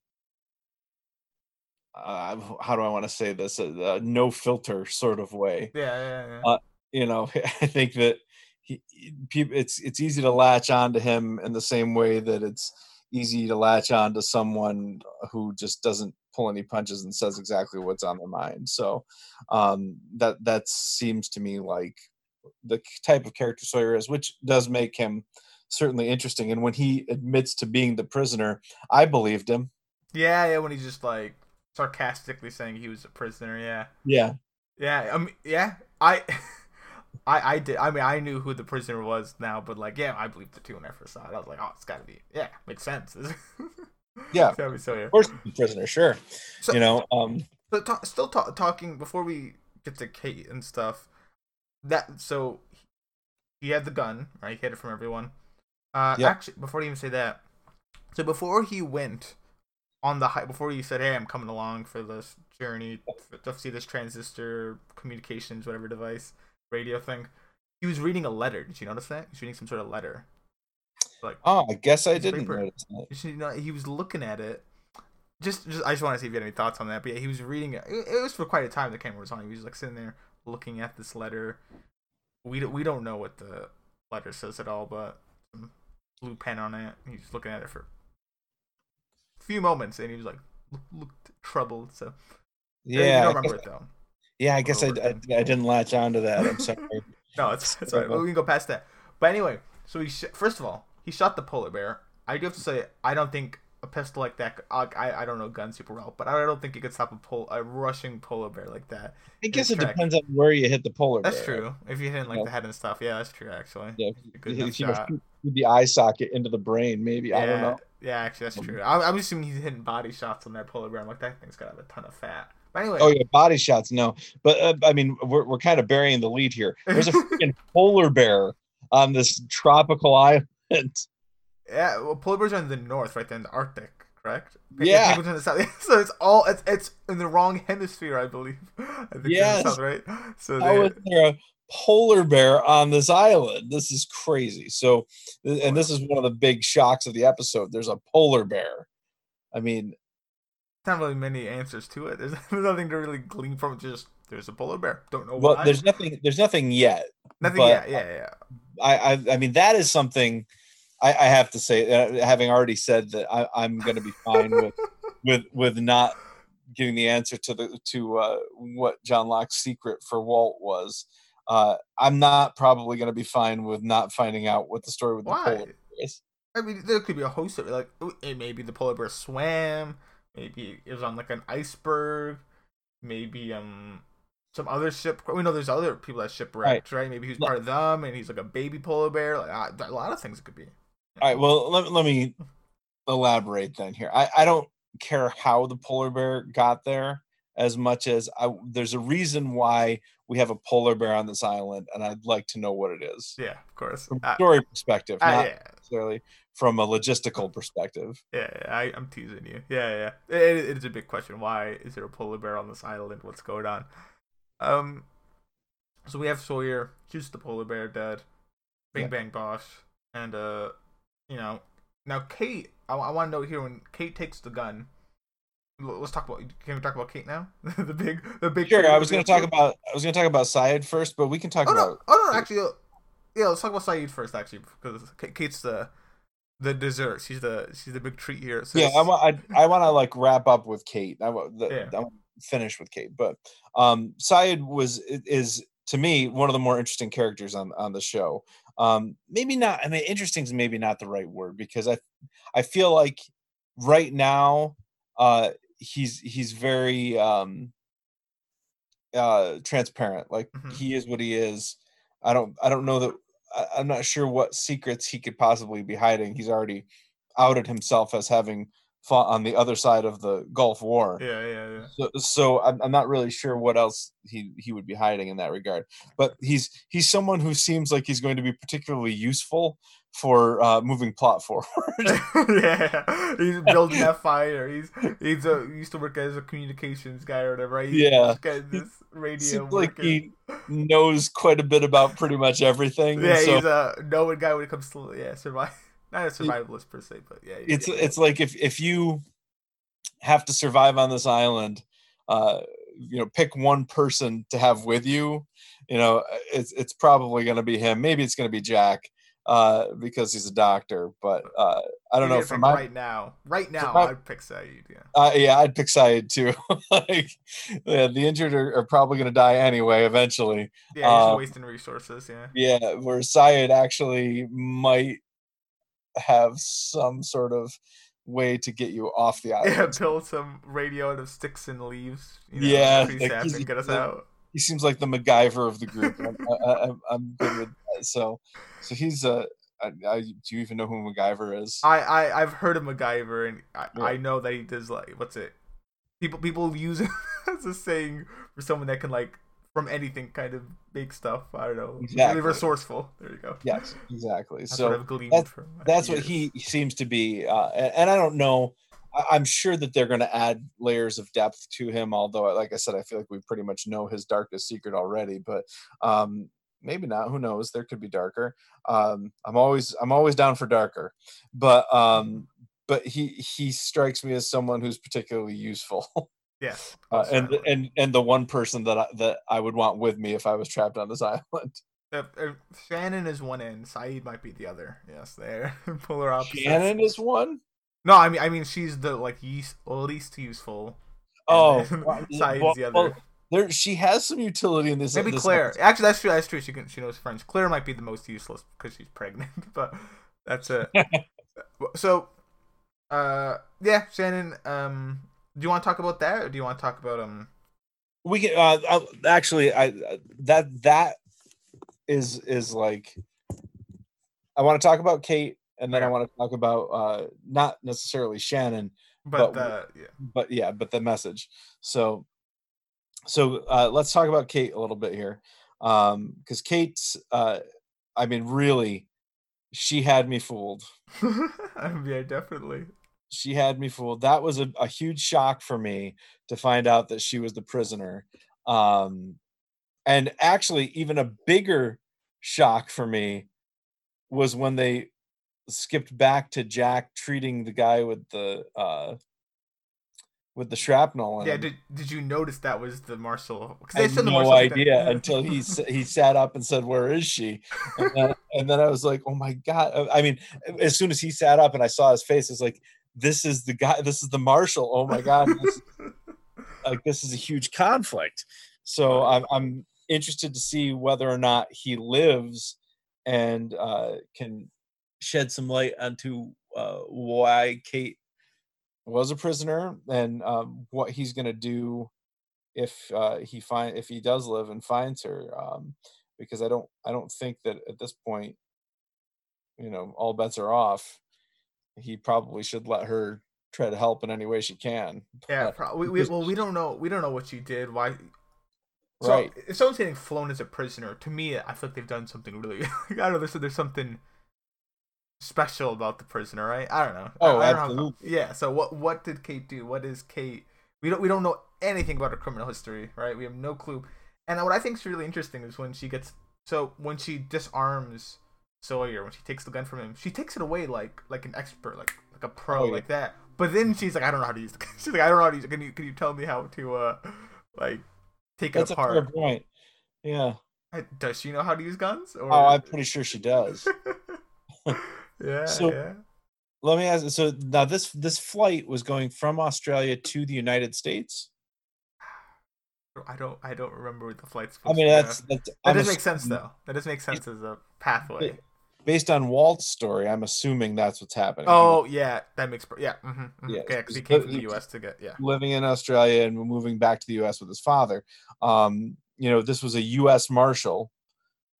uh, how do I want to say this a, a no filter sort of way. Yeah, yeah, yeah. Uh, You know, I think that he, it's it's easy to latch on to him in the same way that it's easy to latch on to someone who just doesn't pull any punches and says exactly what's on their mind. So um, that that seems to me like the type of character Sawyer is, which does make him certainly interesting. And when he admits to being the prisoner, I believed him. yeah, yeah. When he's just like sarcastically saying he was a prisoner. Yeah, Yeah, yeah. I mean, yeah. I, I, I did. I mean, I knew who the prisoner was now, but like, yeah, I believed the two when I first saw it. I was like, oh, it's gotta be. Yeah, makes sense. Yeah. gotta be Sawyer. of course, prisoner, sure. So- you know, um, But ta- still ta- talking before we get to Kate and stuff. That so he had the gun, right? He hid it from everyone. Uh, Yep. actually, before I even say that, so before he went on the high, before he said, "Hey, I'm coming along for this journey to see this transistor communications, whatever device, radio thing," he was reading a letter. Did you notice that? He's reading some sort of letter. Like, oh, I guess I didn't paper. notice that. you know, he was looking at it. Just, just, I just want to see if you had any thoughts on that. But yeah, he was reading it. It, it was for quite a time. The camera was on. He was like sitting there looking at this letter. We don't, we don't know what the letter says at all, but blue pen on it. He's looking at it for a few moments, and he was like looked troubled. So yeah, you don't I remember it though. Yeah, I guess I, I. I didn't latch on to that. I'm sorry. No, it's it's alright. We can go past that. But anyway, so he sh- first of all he shot the polar bear. I do have to say I don't think a pistol like that. I I, don't know guns super well, but I don't think you could stop a pol- a rushing polar bear like that. I guess it track. depends on where you hit the polar bear. That's true. If you hit like Yeah. the head and stuff, yeah, that's true actually. Yeah, A good you, enough you know, shot. shoot shoot the eye socket into the brain, maybe. I don't know. Yeah, actually that's um, true. I, I'm assuming he's hitting body shots on that polar bear. I'm like that thing's got to have a ton of fat. But anyway, Oh yeah, body shots. No, but uh, I mean, we're we're kind of burying the lead here. There's a freaking polar bear on this tropical island. Yeah, well, polar bears are in the north, right there in the Arctic, correct? Yeah. In the south. So it's all it's it's in the wrong hemisphere, I believe. I think Yes. south, right? So How they, there a polar bear on this island? This is crazy. So, and this is one of the big shocks of the episode. There's a polar bear. I mean, not really many answers to it. There's, nothing to really glean from it. Just there's a polar bear. Don't know well, why. there's nothing. There's nothing yet. nothing. yet. yeah, yeah, yeah. I, I, I mean, that is something. I, I have to say, uh, having already said that, I, I'm going to be fine with with with not giving the answer to the to uh, what John Locke's secret for Walt was. Uh, I'm not probably going to be fine with not finding out what the story with the polar bear is. I mean, there could be a host of like it maybe the polar bear swam. Maybe it was on like an iceberg. Maybe um, some other ship. We know there's other people that shipwrecked, right? Maybe he's part of them, and he's like a baby polar bear. Like uh, a lot of things it could be. All right. Well, let, let me elaborate then here. I, I don't care how the polar bear got there as much as I, there's a reason why we have a polar bear on this island, and I'd like to know what it is. Yeah, of course. From Uh, story perspective, uh, not yeah. Necessarily from a logistical perspective. Yeah, yeah, I, I'm teasing you. Yeah, yeah. It, it is a big question. Why is there a polar bear on this island? What's going on? Um, so we have Sawyer, she's the polar bear dead. Bing Yeah. Bang Bosh, and uh, you know, now Kate. I, I want to know here when Kate takes the gun. Let's talk about. Can we talk about Kate now? the big, the big. Sure, I was going to talk about I was going to talk about Sayid first, but we can talk Oh no! about Oh no! Actually, uh, yeah. Let's talk about Sayid first, actually, because Kate's the the dessert. She's the she's the big treat here. So yeah. I want I, I want to like wrap up with Kate. I want Yeah. I wanna finish with Kate, but um, Sayid was is to me one of the more interesting characters on on the show. Um, maybe not. I mean, interesting is maybe not the right word because I I feel like right now uh, he's he's very um, uh, transparent. Like Mhm. he is what he is. I don't I don't know that I, I'm not sure what secrets he could possibly be hiding. He's already outed himself as having fought on the other side of the Gulf War. yeah, yeah, yeah. So, so I'm, I'm not really sure what else he, he would be hiding in that regard. But he's he's someone who seems like he's going to be particularly useful for uh, moving plot forward. yeah, he's building that fire. He's he's a he used to work as a communications guy or whatever. Right? He's Yeah. this radio. seems like he knows quite a bit about pretty much everything. Yeah, so he's a knowing guy when it comes to yeah survive. Not a survivalist per se, but yeah. it's yeah. it's like if if you have to survive on this island uh you know pick one person to have with you you know it's it's probably going to be him maybe it's going to be jack uh because he's a doctor but uh i don't You know for my right now. Right now, my- I'd pick Sayid. Yeah. uh, yeah i'd pick Sayid too like yeah, the injured are, are probably going to die anyway eventually Yeah, he's Um, wasting resources. Yeah. yeah where Sayid actually might have some sort of way to get you off the island Yeah, build some radio out of sticks and leaves. You know, Yeah, like, and get us out. He seems like the MacGyver of the group. I'm, I, I, I'm good with that. So, so he's uh, I, I, do you even know who MacGyver is? I, I I've heard of MacGyver, and I, Yeah. I know that he does like what's it? People people use it as a saying for someone that can like from anything kind of make stuff. I don't know. Exactly. Really resourceful. There you go. yes, exactly. That's so what that's- that's what he seems to be, uh, and, and I don't know. I'm sure that they're going to add layers of depth to him. Although, like I said, I feel like we pretty much know his darkest secret already. But um, maybe not. Who knows? There could be darker. Um, I'm always I'm always down for darker. But um, but he he strikes me as someone who's particularly useful. Yes. uh, and and and the one person that I, that I would want with me if I was trapped on this island. If, if Shannon is one end, Sayid might be the other. Yes, there. Polar opposites. Shannon is one. No, I mean I mean she's the like least least useful. Oh, well, well, the other. well, there she has some utility in this. Maybe this Claire. episode. Actually, that's true. That's true. She can. She knows French. Claire might be the most useless because she's pregnant. But that's it. so, uh, yeah, Shannon. Um, do you want to talk about that, or do you want to talk about um? We can uh, uh, actually. I uh, that that is is like. I want to talk about Kate, and then I want to talk about uh not necessarily Shannon, But But uh, yeah, but yeah, but the message. So, so uh, let's talk about Kate a little bit here, um, because Kate's, uh, I mean, really, she had me fooled. Yeah, definitely. She had me fooled. That was a, a huge shock for me to find out that she was the prisoner. Um, and actually, even a bigger shock for me was when they skipped back to Jack treating the guy with the uh, with the shrapnel. Yeah. Did Did you notice that was the Marshall? 'cause I had no idea until he he sat up and said, "Where is she?" And then, and then I was like, "Oh my god!" Uh, I mean, as soon as he sat up and I saw his face, it's like, "This is the guy. This is the marshal." Oh my god! This, like this is a huge conflict. So I'm I'm interested to see whether or not he lives and uh, can shed some light onto uh, why Kate was a prisoner and um, what he's going to do if uh, he find if he does live and finds her, um, because I don't I don't think that at this point, you know, all bets are off. He probably should let her try to help in any way she can. Yeah, we, we, well, we don't know. We don't know what she did. Why? So, Right. If someone's getting flown as a prisoner, to me, I feel like they've done something really. I don't know. There's, there's something special about the prisoner, right? I don't know. Oh, I don't know how- yeah. So what? What did Kate do? What is Kate? We don't. We don't know anything about her criminal history, right? We have no clue. And what I think is really interesting is when she gets. So when she disarms Sawyer, when she takes the gun from him, she takes it away like like an expert, like like a pro, Oh, yeah. like that. But then she's like, I don't know how to use the gun. She's like, I don't know how to use it. Can you can you tell me how to uh like take That's it a fair apart? point. Yeah. Does she know how to use guns? Or... Oh, I'm pretty sure she does. yeah, So- yeah. Let me ask. So now this this flight was going from Australia to the United States. I don't I don't remember what the flight's I mean, that's that's. That I'm does make sense though. That does make sense as a pathway. Based on Walt's story, I'm assuming that's what's happening. Oh yeah, that makes yeah. Mm-hmm, mm-hmm. Yeah, Yeah, because he came from the U.S. to get yeah. living in Australia and moving back to the U.S. with his father. Um, you know, this was a U.S. Marshal,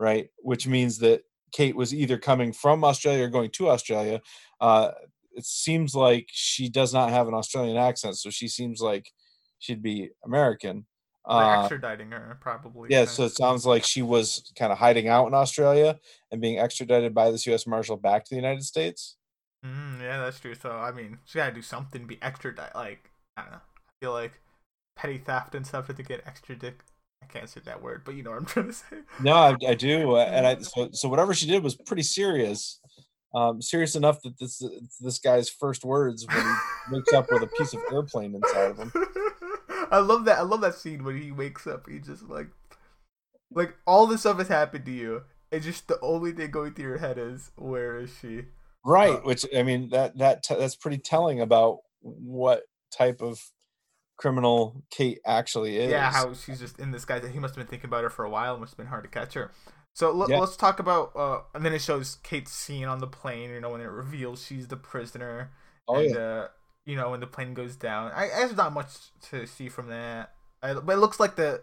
right? Which means that Kate was either coming from Australia or going to Australia. Uh, it seems like she does not have an Australian accent, so she seems like she'd be American. Uh, extraditing her probably. yeah, so it sounds like she was kind of hiding out in Australia and being extradited by this U.S. Marshal back to the United States. Mm, yeah, that's true. So I mean, she gotta do something. Be extra like I don't know. I feel like petty theft and stuff to get extra dick. I can't say that word, but you know what I'm trying to say. No, I, I do, uh, and I so so whatever she did was pretty serious, um, serious enough that this this guy's first words when he wakes up with a piece of airplane inside of him. I love that. I love that scene when he wakes up. He just like, like all this stuff has happened to you, and just the only thing going through your head is, where is she? Right, Uh, which I mean that that t- that's pretty telling about what type of criminal Kate actually is. Yeah, how she's just in this guy. that He must have been thinking about her for a while. It must have been hard to catch her. So Yeah. let's talk about. Uh, and then it shows Kate's scene on the plane. You know, when it reveals she's the prisoner. oh and yeah, uh, you know when the plane goes down. I, there's not much to see from that, I, but it looks like the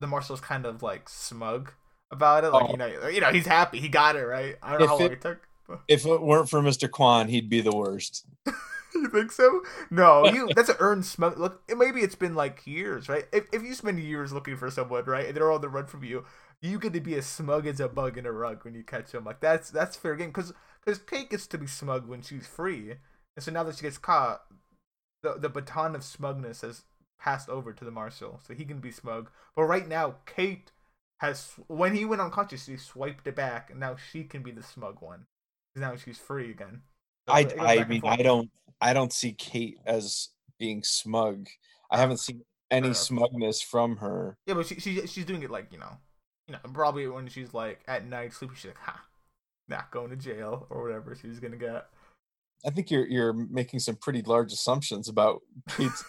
the marshal's kind of like smug about it. Like Oh. you know, you know he's happy he got it right. I don't know If how long it- it took. if it weren't for Mr. Kwon, he'd be the worst. you think so? No, you. That's an earned smug. Look, it- maybe it's been like years, right? If if you spend years looking for someone, right, and they're on the run from you, you get to be as smug as a bug in a rug when you catch them. Like that's that's fair game because because Kate gets to be smug when she's free, and so now that she gets caught, the the baton of smugness has passed over to the marshal, so he can be smug. But right now, Kate has when he went unconscious, she swiped it back, and now she can be the smug one. Now she's free again. I it goes back I mean. I don't I don't see Kate as being smug. I haven't seen any enough. smugness from her. Yeah, but she, she she's doing it like you know, you know, probably when she's like at night sleeping, she's like, ha, not going to jail or whatever she's gonna get. I think you're you're making some pretty large assumptions about Kate's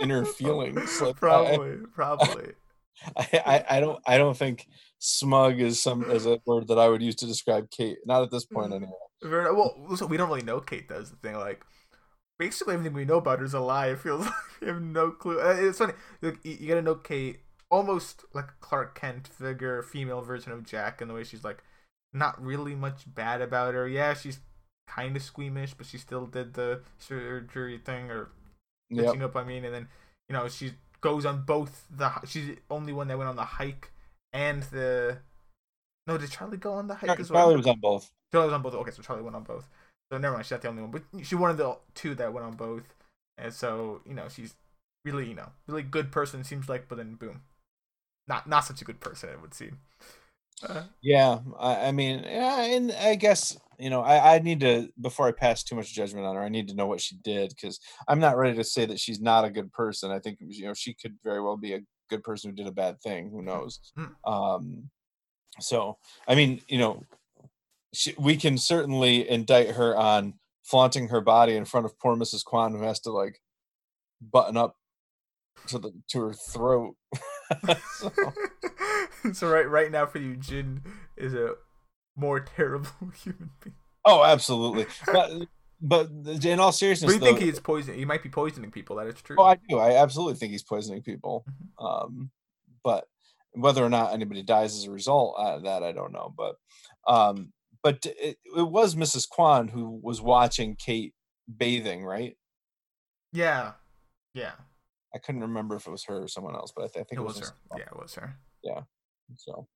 inner feelings. Like, I- probably, probably. I, I, I don't I don't think smug is some is a word that I would use to describe Kate. Not at this point mm-hmm. anyway. Well, so we don't really know Kate. Does the thing like basically everything we know about her is a lie. It feels like we have no clue. Uh, It's funny. You, gotta know Kate almost like a Clark Kent figure, female version of Jack, in the way she's like not really much bad about her. Yeah, she's kind of squeamish, but she still did the surgery thing or Yep. up. I mean, and then you know she goes on both the. She's the only one that went on the hike and the. No, did Charlie go on the hike Char- as well? Charlie was on both. Charlie was on both. Okay, so Charlie went on both. So never mind, she's not the only one, but she one of the two that went on both. And so you know she's really you know really good person seems like, but then boom, not not such a good person it would seem. Uh, Yeah, I, I mean, yeah, and I guess you know, I, I need to before I pass too much judgment on her. I need to know what she did because I'm not ready to say that she's not a good person. I think you know she could very well be a good person who did a bad thing. Who knows? Mm. Um, so I mean, you know, she, we can certainly indict her on flaunting her body in front of poor Mrs. Kwon, who has to like button up to the to her throat. so, so right right now for you, Jin is a more terrible human being. oh, absolutely. But but in all seriousness, But you though, think he's poison? He might be poisoning people. That is true. Oh, I do. I absolutely think he's poisoning people. Mhm. Um, but whether or not anybody dies as a result, uh, that I don't know. But um, but it, it was Mrs. Kwon who was watching Kate bathing, right? yeah, yeah. I couldn't remember if it was her or someone else, but I, th- I think It it, was her. Mrs. Kwon. Yeah, it was her. Yeah. So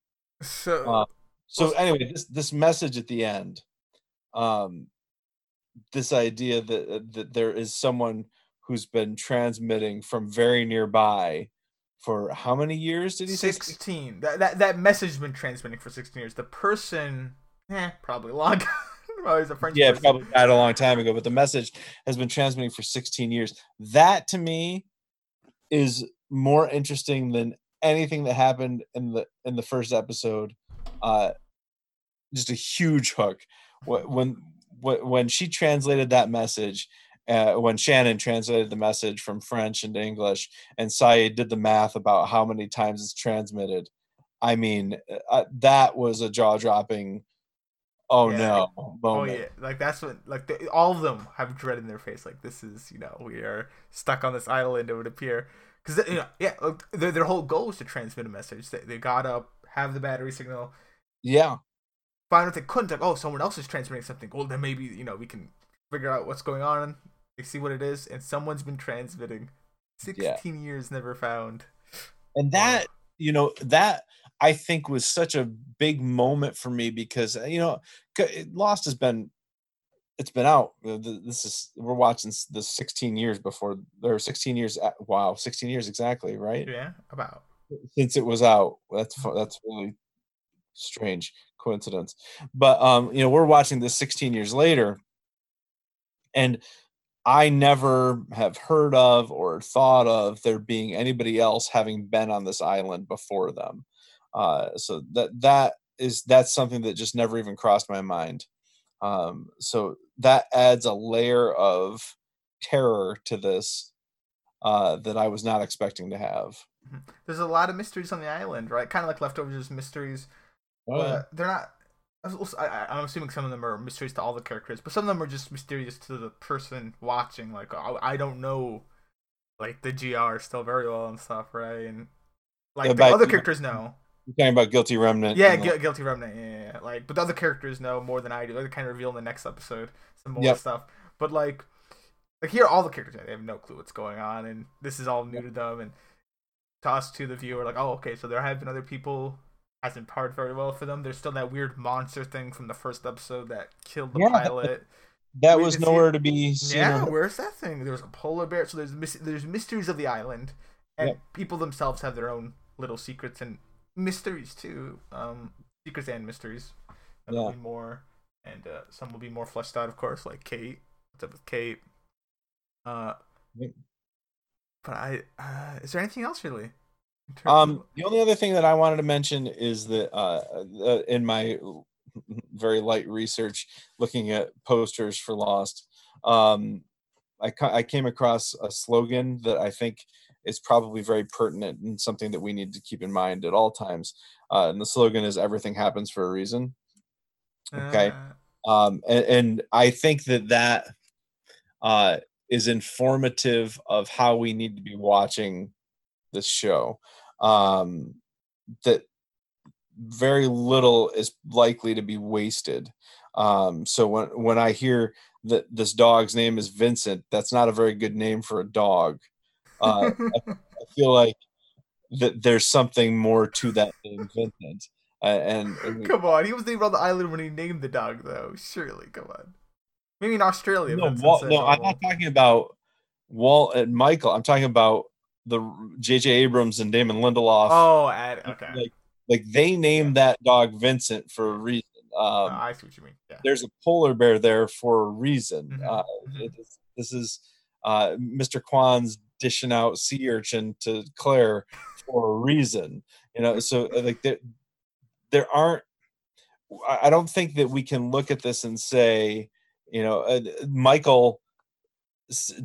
So Uh, so anyway, this this message at the end, um, this idea that uh, that there is someone who's been transmitting from very nearby for how many years did he say? sixteen. That that that message has been transmitting for sixteen years. The person, eh, probably long. probably a French yeah, person. probably died a long time ago, but the message has been transmitting for 16 years. That to me is more interesting than anything that happened in the in the first episode. Uh, just a huge hook Wh- when when she translated that message. Uh, when Shannon translated the message from French into English, and Sayid did the math about how many times it's transmitted, I mean, uh, that was a jaw dropping. Oh Yeah, no! Oh yeah, like that's what like they, all of them have dread in their face. Like this is you know we are stuck on this island. It would appear because you know yeah like, their their whole goal is to transmit a message. They they got up, have the battery signal, Yeah, find out they couldn't. Like oh someone else is transmitting something. Well then maybe you know we can figure out what's going on. They see what it is, and someone's been transmitting. Sixteen years never found. and that you know that I think was such a big moment for me because uh, you know Lost has been it's been out. uh, This is we're watching the 16 years before there 16 years. a- Wow, 16 years exactly, right? Yeah, about. Since it was out. That's that's really strange coincidence. But um, you know, we're watching this 16 years later, and I never have heard of or thought of there being anybody else having been on this island before them. Uh, so that that is that's something that just never even crossed my mind. Um, so that adds a layer of terror to this uh, that I was not expecting to have. There's a lot of mysteries on the island, right? Kind of like leftovers mysteries Oh, yeah. they're not. I, I, I'm assuming some of them are mysteries to all the characters, but some of them are just mysterious to the person watching. Like I, I don't know, like the GR still very well and stuff, right? And like Yeah, the other characters know. You're talking about Guilty Remnant. Yeah, Gu- guilty remnant. Yeah, yeah, yeah, like but the other characters know more than I do. They kind of reveal in the next episode some more Yep. stuff. But like, like here, all the characters they have no clue what's going on, and this is all new to them. And to us, to the viewer, like, oh, okay, so there have been other people. Hasn't parred very well for them. There's still that weird monster thing from the first episode that killed the Yeah, pilot. that we was nowhere to be seen. Yeah, where's that thing? There's a polar bear. So there's there's mysteries of the island, and Yep. people themselves have their own little secrets and mysteries too. Um, secrets and mysteries. And There'll Yeah. be more, and uh, some will be more fleshed out, of course, like Kate. What's up with Kate? Uh, but I uh, is there anything else really? Um, of- the only other thing that I wanted to mention is that uh, uh, in my very light research, looking at posters for Lost, um, I I came across a slogan that I think is probably very pertinent and something that we need to keep in mind at all times. Uh, and the slogan is "Everything happens for a reason." okay. Uh, um, and, and I think that that uh, is informative of how we need to be watching this show. Um, that very little is likely to be wasted. Um, so when when I hear that this dog's name is Vincent, that's not a very good name for a dog. Uh, I, I feel like that there's something more to that name, Vincent. Uh, and, and come on, he was named on the island when he named the dog, though. Surely, come on. Maybe in Australia. no, Walt, no, I'm not talking about Walt and Michael. I'm talking about the J.J. Abrams and Damon Lindelof. Oh, Ad, okay. Like, like they named that dog Vincent for a reason. Um, I see what you mean. Yeah. there's a polar bear there for a reason. Mhm, Uh, mhm. this is uh, Mr. Kwon's dishing out sea urchin to Claire for a reason. You know, so uh, like there, there aren't. I don't think that we can look at this and say, you know, uh, Michael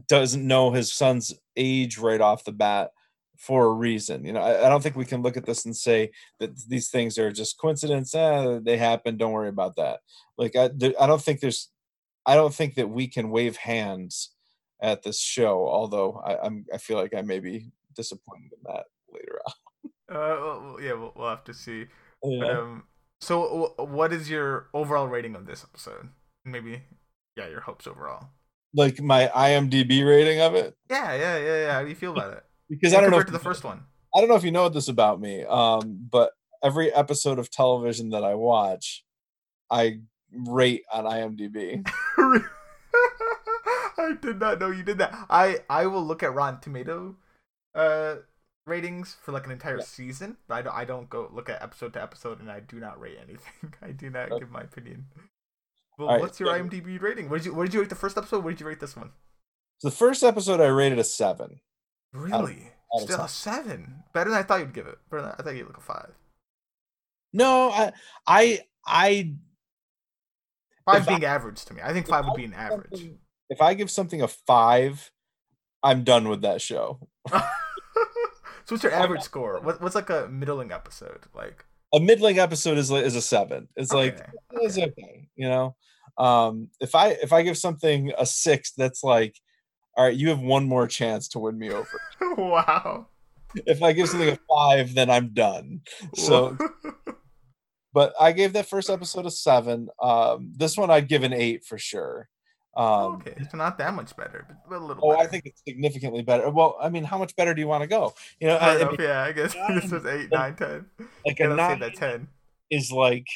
doesn't know his son's age right off the bat for a reason. You know, I, I don't think we can look at this and say that these things are just coincidence. Eh, they happen. Don't worry about that. Like I, I don't think there's I don't think that we can wave hands at this show. Although I, I'm, I feel like I may be disappointed in that later on. Uh, well, yeah, we'll, we'll have to see. Yeah. um, so w- what is your overall rating of this episode? Maybe, yeah, your hopes overall. Like my IMDb rating of it, Yeah, yeah, yeah, yeah. How do you feel about it? because I don't know. If, to the first one. I don't know if you know this about me, um, but every episode of television that I watch, I rate on IMDb. I did not know you did that. I I will look at Rotten Tomato uh ratings for like an entire Yeah. season. But I don't I don't go look at episode to episode and I do not rate anything. I do not Okay. give my opinion. Well, All right, what's your IMDb rating? What did you what did you rate the first episode? What did you rate this one? So the first episode I rated a seven. Really? out of Still ten. a seven. Better than I thought you'd give it. Better than, I thought you'd like a five. No, I, I, I. Five I- being average to me. I think five would be an average. If I give something a five, I'm done with that show. so what's your average score? What, what's like a middling episode? Like A middling episode is like is a seven. It's like it's okay. okay, you know. Um, if I if I give something a six, that's like, all right, you have one more chance to win me over. wow. if I give something a five, then I'm done. So, but I gave that first episode a seven. Um, this one I'd give an eight for sure. Um, okay, it's not that much better, but, a little. Oh, I think it's significantly better. Well, I mean, how much better do you want to go? You know, I, I mean, yeah, I guess nine- this was eight, nine, ten. like a nine that ten. is like,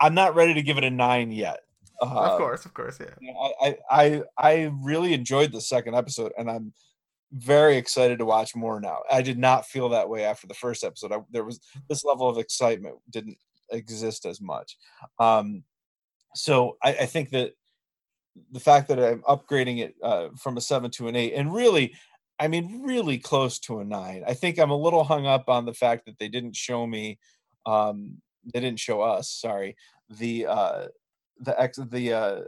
I'm not ready to give it a nine yet. Uh, of course, of course, yeah. you know, I, I, I, I really enjoyed the second episode, and I'm very excited to watch more now. I did not feel that way after the first episode. I, there was this level of excitement didn't exist as much. Um, so I, I think that the fact that I'm upgrading it uh, from a seven to an eight, and really, I mean, really close to a nine. I think I'm a little hung up on the fact that they didn't show me, um, they didn't show us. Sorry, the uh, the ex the uh,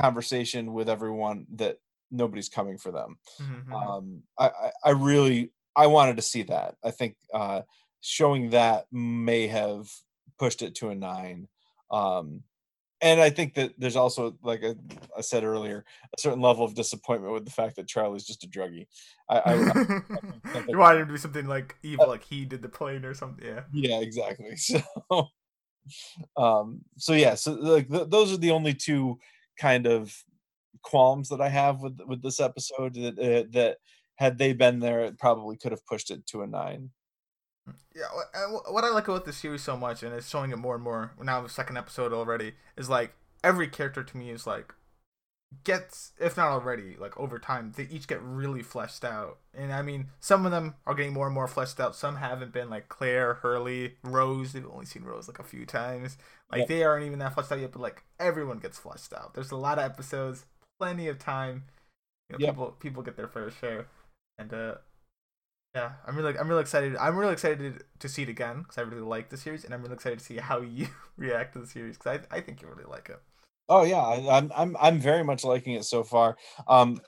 conversation with everyone that nobody's coming for them. Mhm, mhm. Um, I, I I really I wanted to see that. I think uh, showing that may have pushed it to a nine. Um, and I think that there's also, like I, I said earlier, a certain level of disappointment with the fact that Charlie's just a druggie. I, I, I you wanted him to do something like evil, like he did the plane or something. Yeah. yeah, exactly. So, um, so yeah, so like th- those are the only two kind of qualms that I have with with this episode. That uh, that had they been there, it probably could have pushed it to a nine. Yeah, wh- and wh- what I like about this series so much, and it's showing it more and more now, the second episode already, is like every character to me is like gets, if not already, like over time, they each get really fleshed out. And I mean, some of them are getting more and more fleshed out. Some haven't been, like Claire, Hurley, Rose. They've only seen Rose like a few times. Like Yeah. they aren't even that fleshed out yet, but like everyone gets fleshed out. There's a lot of episodes, plenty of time. You know, Yep. people people get their fair share, and uh, yeah, I'm really, I'm really excited. I'm really excited to see it again because I really like the series, and I'm really excited to see how you react to the series because I, I think you really like it. Oh yeah, I, I'm I'm I'm very much liking it so far. Um,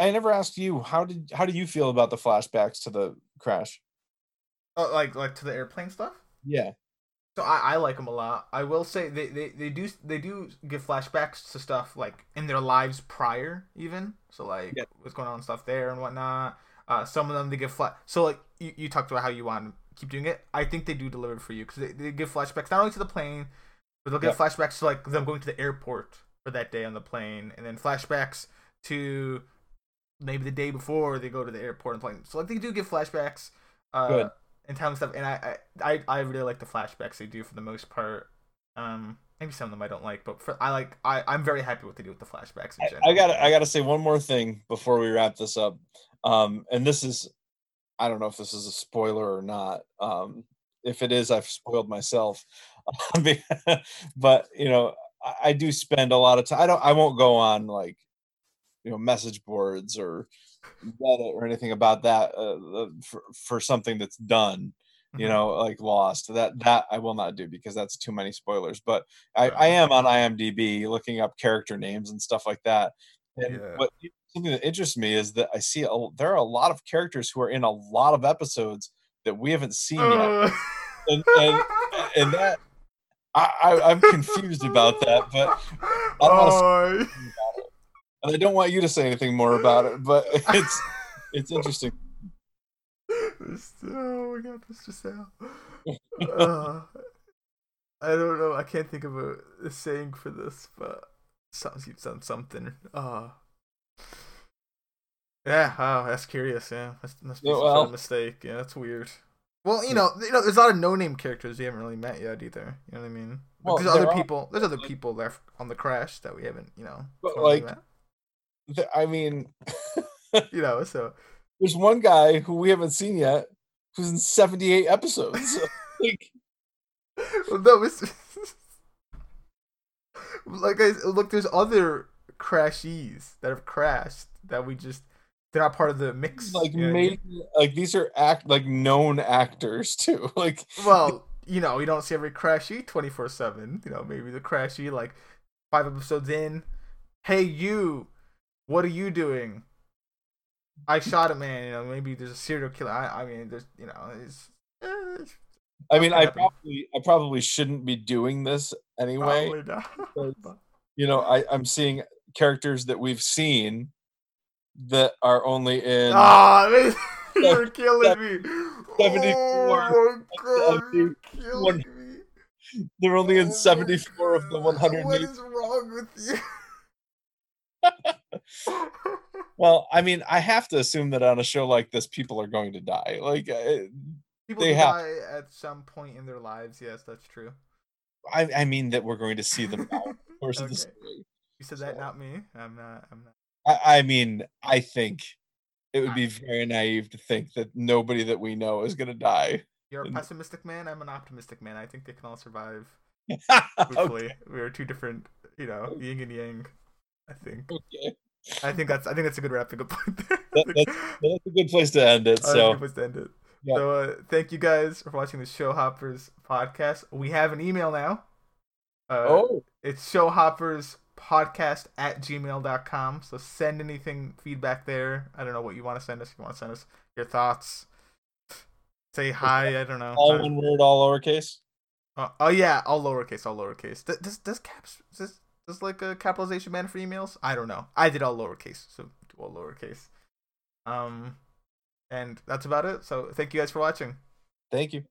I never asked you how did how do you feel about the flashbacks to the crash? Oh, like, like to the airplane stuff. Yeah, So I, I like them a lot. I will say they, they, they do they do give flashbacks to stuff like in their lives prior even. So like Yeah. what's going on stuff there and whatnot. Uh, some of them they give flat. So like you, you talked about how you want to keep doing it. I think they do deliver for you because they, they give flashbacks not only to the plane, but they'll give flashbacks to like them going to the airport for that day on the plane, and then flashbacks to maybe the day before they go to the airport and plane. So like they do give flashbacks. Uh, Good. and time stuff. And I, I, I, really like the flashbacks they do for the most part. Um, maybe some of them I don't like, but for I like I, I'm very happy with what they do with the flashbacks in I, general. I got I got to say one more thing before we wrap this up. Um, and this is I don't know if this is a spoiler or not. Um, if it is, I've spoiled myself. but you know, I, I do spend a lot of time. I don't. I won't go on like you know message boards or Reddit or anything about that uh, uh, for for something that's done. You Mhm. know, like Lost. That that I will not do because that's too many spoilers. But I, I am on IMDb looking up character names and stuff like that. And Yeah. what something that interests me is that I see a, there are a lot of characters who are in a lot of episodes that we haven't seen yet, Uh, and and, and that I, I I'm confused about that, but I don't want to Oh, and I don't want you to say anything more about it. But it's it's interesting. Oh my god, Mr. Sal. Uh, I don't know. I can't think of a, a saying for this, but sounds you've done something. Uh, yeah. Oh, that's curious. Yeah, that's must be Yeah, well- of mistake. Yeah, that's weird. Well, you know, you know, there's a lot of no-name characters we haven't really met yet either. You know what I mean? Well, there's other are- people. There's other people left on the crash that we haven't, you know. But, like- I mean, you know, so there's one guy who we haven't seen yet who's in 78 episodes. like, Well, no, it's like I look. There's other crashees that have crashed that we just they're not part of the mix. like you know what I mean? maybe like these are act like known actors too. Like Well, you know, you don't see every crashy twenty four seven. You know, maybe the crashy like five episodes in. Hey, you, what are you doing? I shot a man. You know, maybe there's a serial killer. I, I mean, there's you know, it's. eh, it's I mean, I happens. probably I probably shouldn't be doing this anyway. probably not. because- You know, I I'm seeing characters that we've seen that are only in Ah, man, you're killing me. 74, Oh my god, you're 70, killing me. they're only in my 74 of the God, What 108. is wrong with you? Well, I mean, I have to assume that on a show like this, people are going to die. Like, uh, People They have- die at some point in their lives. Yes, that's true. I, I mean that we're going to see them out of the course of the story. You said that, not me. I'm not. I'm not. I, I mean, I think it would be very naive to think that nobody that we know is going to die. You're a pessimistic man. I'm an optimistic man. I think they can all survive. okay. We are two different, you know, yin and yang. I think. okay. I think that's. I think that's a good wrapping up point there. That- that's- that's a good place to end it. So, it was to end it. Yeah. So uh, thank you guys for watching the Show Hoppers podcast. We have an email now. Uh, oh, It's showhopperspodcast at gmail.com. So send anything, feedback there. I don't know what you want to send us. You want to send us your thoughts. Say hi. I don't know. all one word, all lowercase. uh, oh yeah, all lowercase, all lowercase. Does does, does caps does, does like a capitalization matter for emails? I don't know. I did all lowercase, so do all lowercase. Um, and that's about it. So thank you guys for watching. Thank you.